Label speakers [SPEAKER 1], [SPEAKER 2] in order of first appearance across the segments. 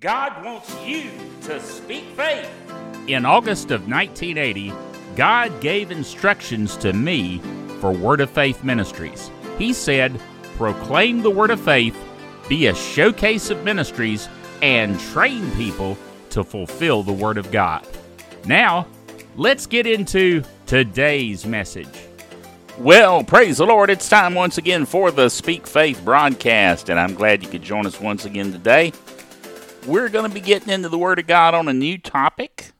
[SPEAKER 1] God wants you to speak faith.
[SPEAKER 2] In August of 1980, God gave instructions to me for Word of Faith Ministries. He said, Proclaim the Word of Faith, be a showcase of ministries, and train people to fulfill the Word of God. Now, let's get into today's message.
[SPEAKER 1] Well, praise the Lord. It's time once again for the Speak Faith broadcast, and I'm glad you could join us once again today. We're going to be getting into the Word of God on a new topic.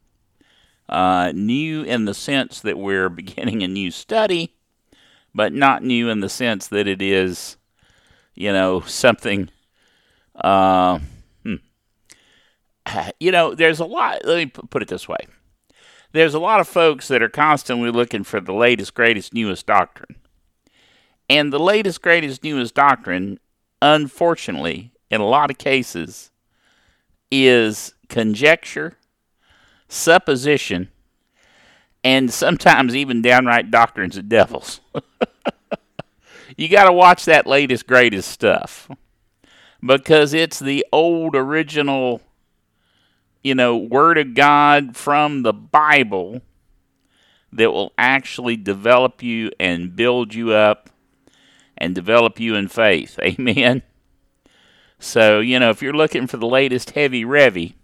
[SPEAKER 1] Uh, new in the sense that we're beginning a new study, but not new in the sense that it is, you know, something. Uh, hmm. You know, there's a lot. Let me put it this way there's a lot of folks that are constantly looking for the latest, greatest, newest doctrine. And the latest, greatest, newest doctrine, unfortunately, in a lot of cases, is conjecture, supposition, and sometimes even downright doctrines of devils. you got to watch that latest, greatest stuff because it's the old original you know, Word of God from the Bible that will actually develop you and build you up and develop you in faith. Amen. So, you know, if you're looking for the latest heavy revy,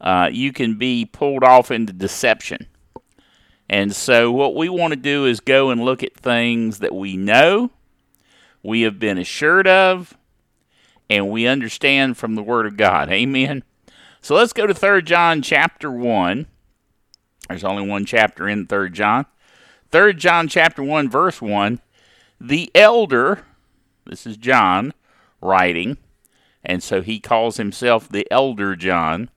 [SPEAKER 1] uh, you can be pulled off into deception. And so, what we want to do is go and look at things that we know, we have been assured of, and we understand from the Word of God. Amen. So let's go to 3 John chapter 1. There's only one chapter in 3 John. 3 John chapter 1 verse 1. The elder, this is John writing, and so he calls himself the elder John.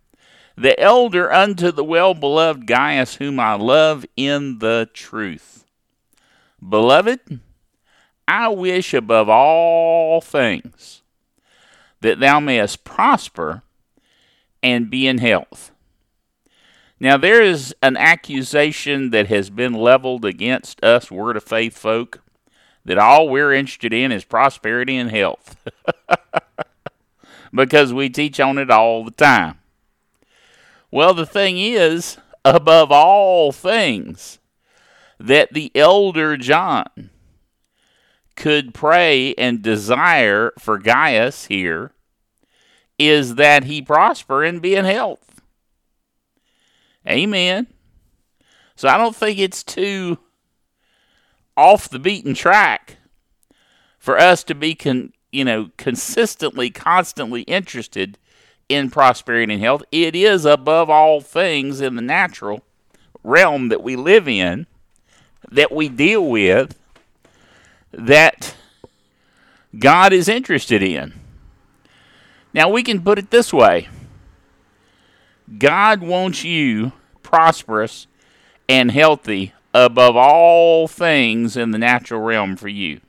[SPEAKER 1] The elder unto the well beloved Gaius, whom I love in the truth. Beloved, I wish above all things that thou mayest prosper and be in health. Now, there is an accusation that has been leveled against us Word of Faith folk that all we're interested in is prosperity and health. because we teach on it all the time. Well, the thing is, above all things, that the elder John could pray and desire for Gaius here is that he prosper and be in health. Amen. So I don't think it's too off the beaten track for us to be con, you know consistently constantly interested in prosperity and health. It is above all things in the natural realm that we live in that we deal with that God is interested in. Now, we can put it this way God wants you prosperous and healthy above all things in the natural realm for you.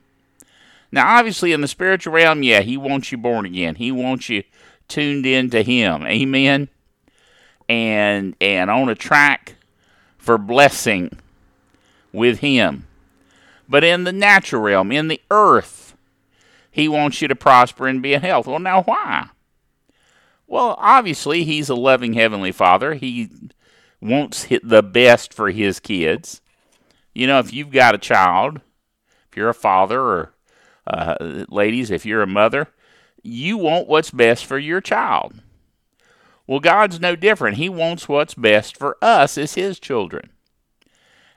[SPEAKER 1] Now, obviously, in the spiritual realm, yeah, He wants you born again. He wants you tuned in to Him. Amen. And and on a track for blessing with Him. But in the natural realm, in the earth, he wants you to prosper and be in health. Well, now why? Well, obviously, He's a loving Heavenly Father. He wants the best for His kids. You know, if you've got a child, if you're a father or uh, ladies, if you're a mother, you want what's best for your child. Well, God's no different. He wants what's best for us as His children,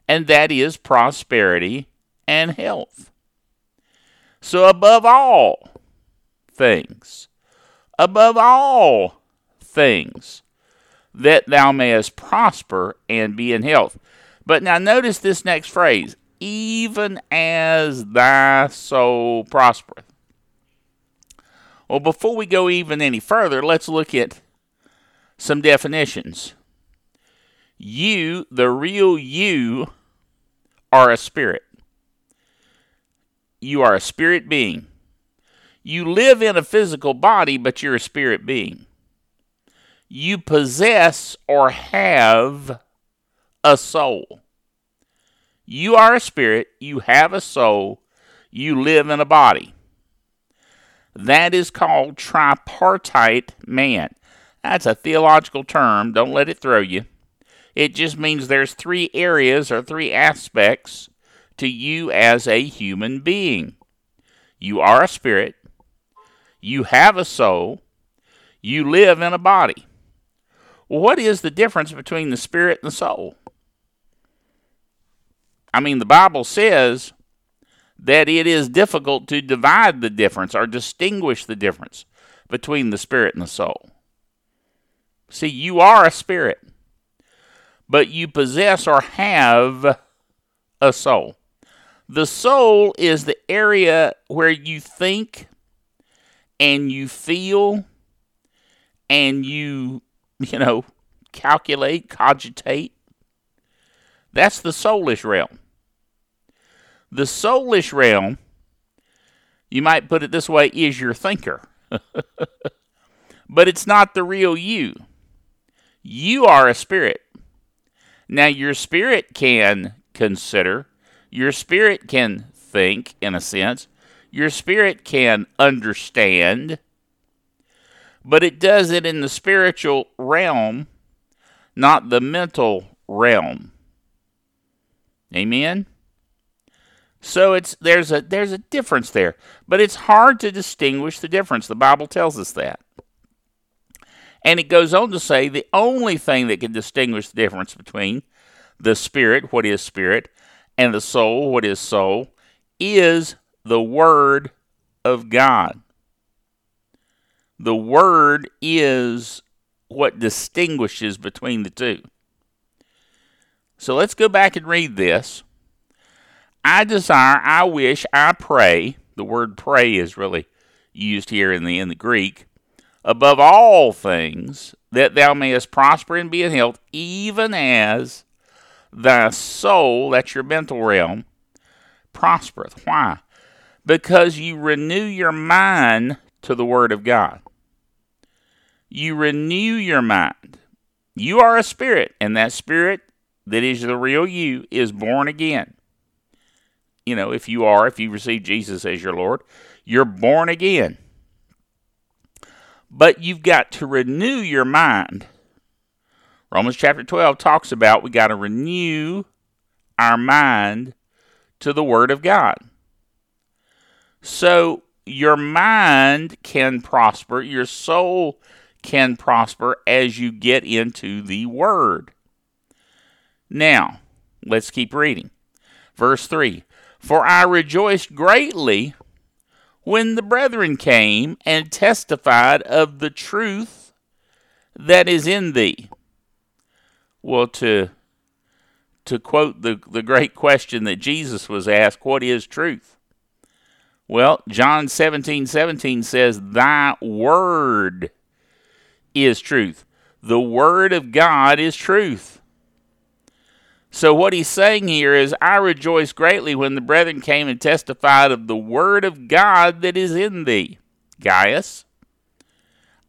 [SPEAKER 1] and that is prosperity and health. So, above all things, above all things, that thou mayest prosper and be in health. But now notice this next phrase even as thy soul prospereth. Well, before we go even any further, let's look at some definitions. You, the real you, are a spirit you are a spirit being. You live in a physical body, but you're a spirit being. You possess or have a soul. You are a spirit, you have a soul, you live in a body. That is called tripartite man. That's a theological term. Don't let it throw you. It just means there's three areas or three aspects to you as a human being. You are a spirit, you have a soul, you live in a body. What is the difference between the spirit and the soul? I mean, the Bible says that it is difficult to divide the difference or distinguish the difference between the spirit and the soul. See, you are a spirit, but you possess or have a soul. The soul is the area where you think and you feel and you, you know, calculate, cogitate. That's the soulish realm. The soulish realm, you might put it this way, is your thinker. but it's not the real you. You are a spirit. Now, your spirit can consider, your spirit can think, in a sense, your spirit can understand, but it does it in the spiritual realm, not the mental realm. Amen. So it's there's a there's a difference there, but it's hard to distinguish the difference. The Bible tells us that. And it goes on to say the only thing that can distinguish the difference between the spirit, what is spirit, and the soul, what is soul, is the Word of God. The Word is what distinguishes between the two. So let's go back and read this. I desire, I wish, I pray. The word pray is really used here in the in the Greek. Above all things, that thou mayest prosper and be in health, even as thy soul, that's your mental realm, prospereth. Why? Because you renew your mind to the Word of God. You renew your mind. You are a spirit, and that spirit that is the real you is born again. You know, if you are, if you receive Jesus as your Lord, you're born again. But you've got to renew your mind Romans chapter 12 talks about we got to renew our mind to the Word of God. So your mind can prosper, your soul can prosper as you get into the Word. Now, let's keep reading. Verse 3 For I rejoiced greatly when the brethren came and testified of the truth that is in thee well, to to quote the the great question that Jesus was asked, what is truth? Well, John 17, 17 says, Thy word is truth. The word of God is truth. So, what he's saying here is, I rejoice greatly when the brethren came and testified of the word of God that is in thee. Gaius,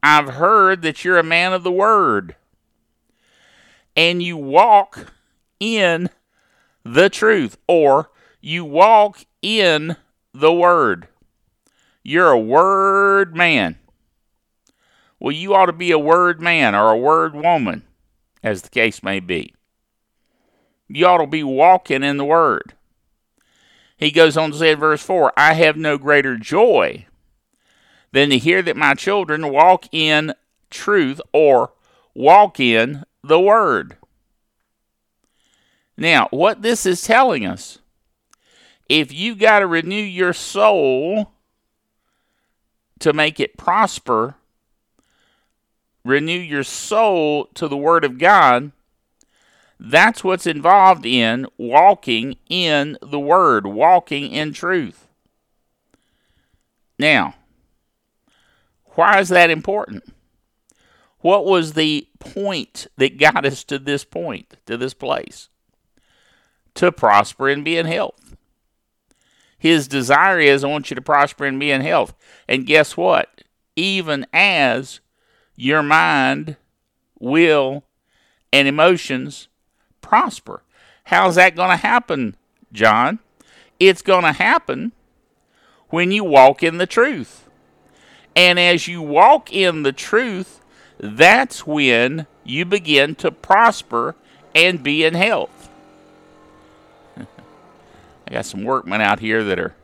[SPEAKER 1] I've heard that you're a man of the word and you walk in the truth or you walk in the word. You're a word man. Well, you ought to be a word man or a word woman, as the case may be. You ought to be walking in the word. He goes on to say in verse 4 I have no greater joy than to hear that my children walk in truth or walk in the Word. Now, what this is telling us, if you got to renew your soul to make it prosper, renew your soul to the Word of God, that's what's involved in walking in the Word, walking in truth. Now, why is that important? What was the point that got us to this point, to this place? To prosper and be in health. His desire is, I want you to prosper and be in health. And guess what? Even as your mind, will, and emotions prosper. How's that going to happen, John? It's going to happen when you walk in the truth. And as you walk in the truth, that's when you begin to prosper and be in health. I got some workmen out here that are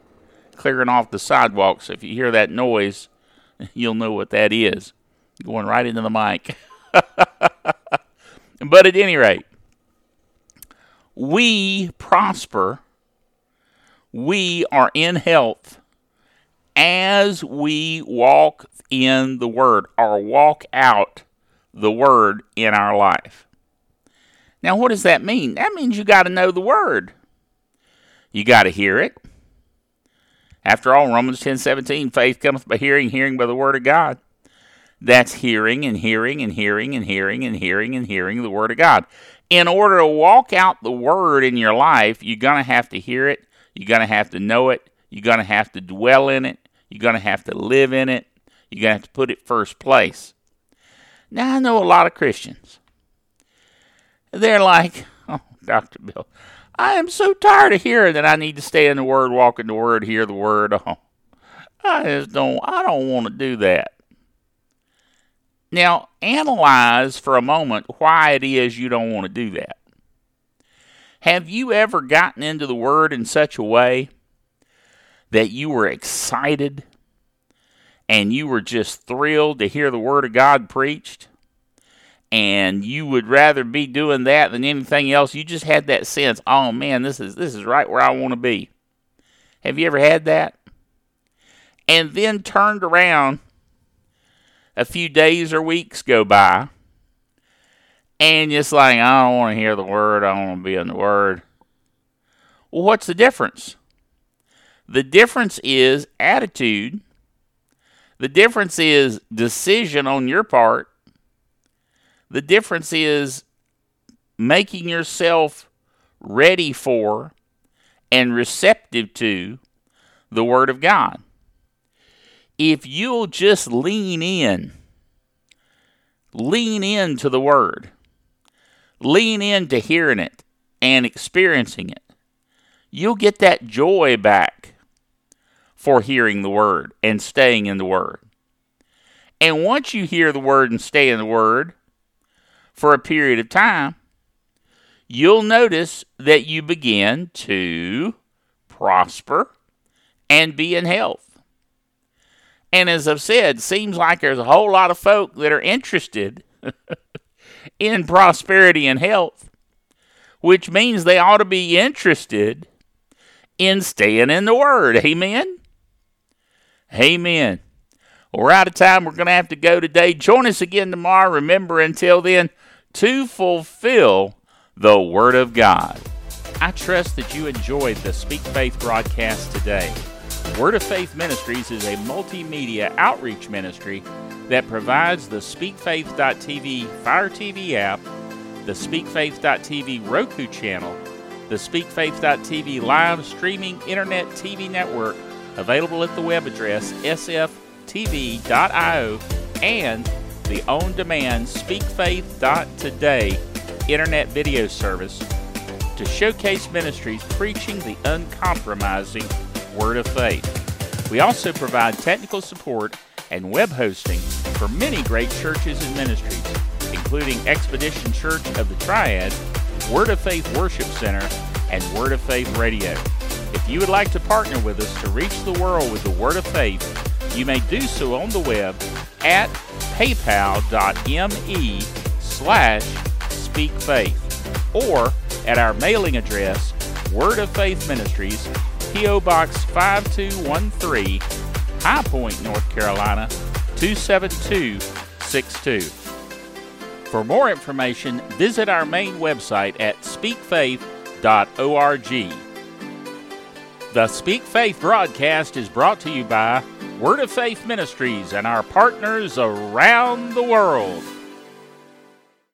[SPEAKER 1] clearing off the sidewalks. If you hear that noise, you'll know what that is. Going right into the mic. but at any rate, we prosper, we are in health as we walk in the Word or walk out the Word in our life. Now, what does that mean? That means you got to know the Word. You got to hear it. After all, Romans 10 17, faith cometh by hearing, hearing by the Word of God. That's hearing and hearing and hearing and hearing and hearing and hearing the Word of God. In order to walk out the Word in your life, you're going to have to hear it. You're going to have to know it. You're going to have to dwell in it. You're going to have to live in it. You're going to have to put it first place. Now, I know a lot of Christians. They're like, oh, Dr. Bill, I am so tired of hearing that I need to stay in the Word, walk in the Word, hear the Word. Oh, I just don't, I don't want to do that. Now, analyze for a moment why it is you don't want to do that. Have you ever gotten into the Word in such a way that you were excited and you were just thrilled to hear the Word of God preached? And you would rather be doing that than anything else. You just had that sense, oh man, this is this is right where I want to be. Have you ever had that? And then turned around a few days or weeks go by, and it's like, I don't want to hear the word, I don't want to be in the word. Well, what's the difference? The difference is attitude. The difference is decision on your part. The difference is making yourself ready for and receptive to the Word of God if you'll just lean in, lean into the Word, lean into hearing it and experiencing it, you'll get that joy back for hearing the Word and staying in the Word. And once you hear the Word and stay in the Word for a period of time, you'll notice that you begin to prosper and be in health. And as I've said, seems like there's a whole lot of folk that are interested in prosperity and health, which means they ought to be interested in staying in the Word. Amen? Amen. we're out of time. We're going to have to go today. Join us again tomorrow. Remember, until then, to fulfill the Word of God. I trust that you enjoyed the Speak Faith broadcast today. Word of Faith Ministries is a multimedia outreach ministry that provides the SpeakFaith.tv Fire TV app, the SpeakFaith.tv Roku channel, the SpeakFaith.tv live streaming internet TV network available at the web address sftv.io and the on demand SpeakFaith.today internet video service to showcase ministries preaching the uncompromising Word of Faith. We also provide technical support and web hosting for many great churches and ministries, including Expedition Church of the Triad, Word of Faith Worship Center, and Word of Faith Radio. If you would like to partner with us to reach the world with the Word of Faith, you may do so on the web at paypal.me slash speakfaith or at our mailing address, Word of Faith Ministries, P.O. Box 5213, High Point, North Carolina 27262. For more information, visit our main website at speakfaith.org. The Speak Faith broadcast is brought to you by Word of Faith Ministries and our partners around the world.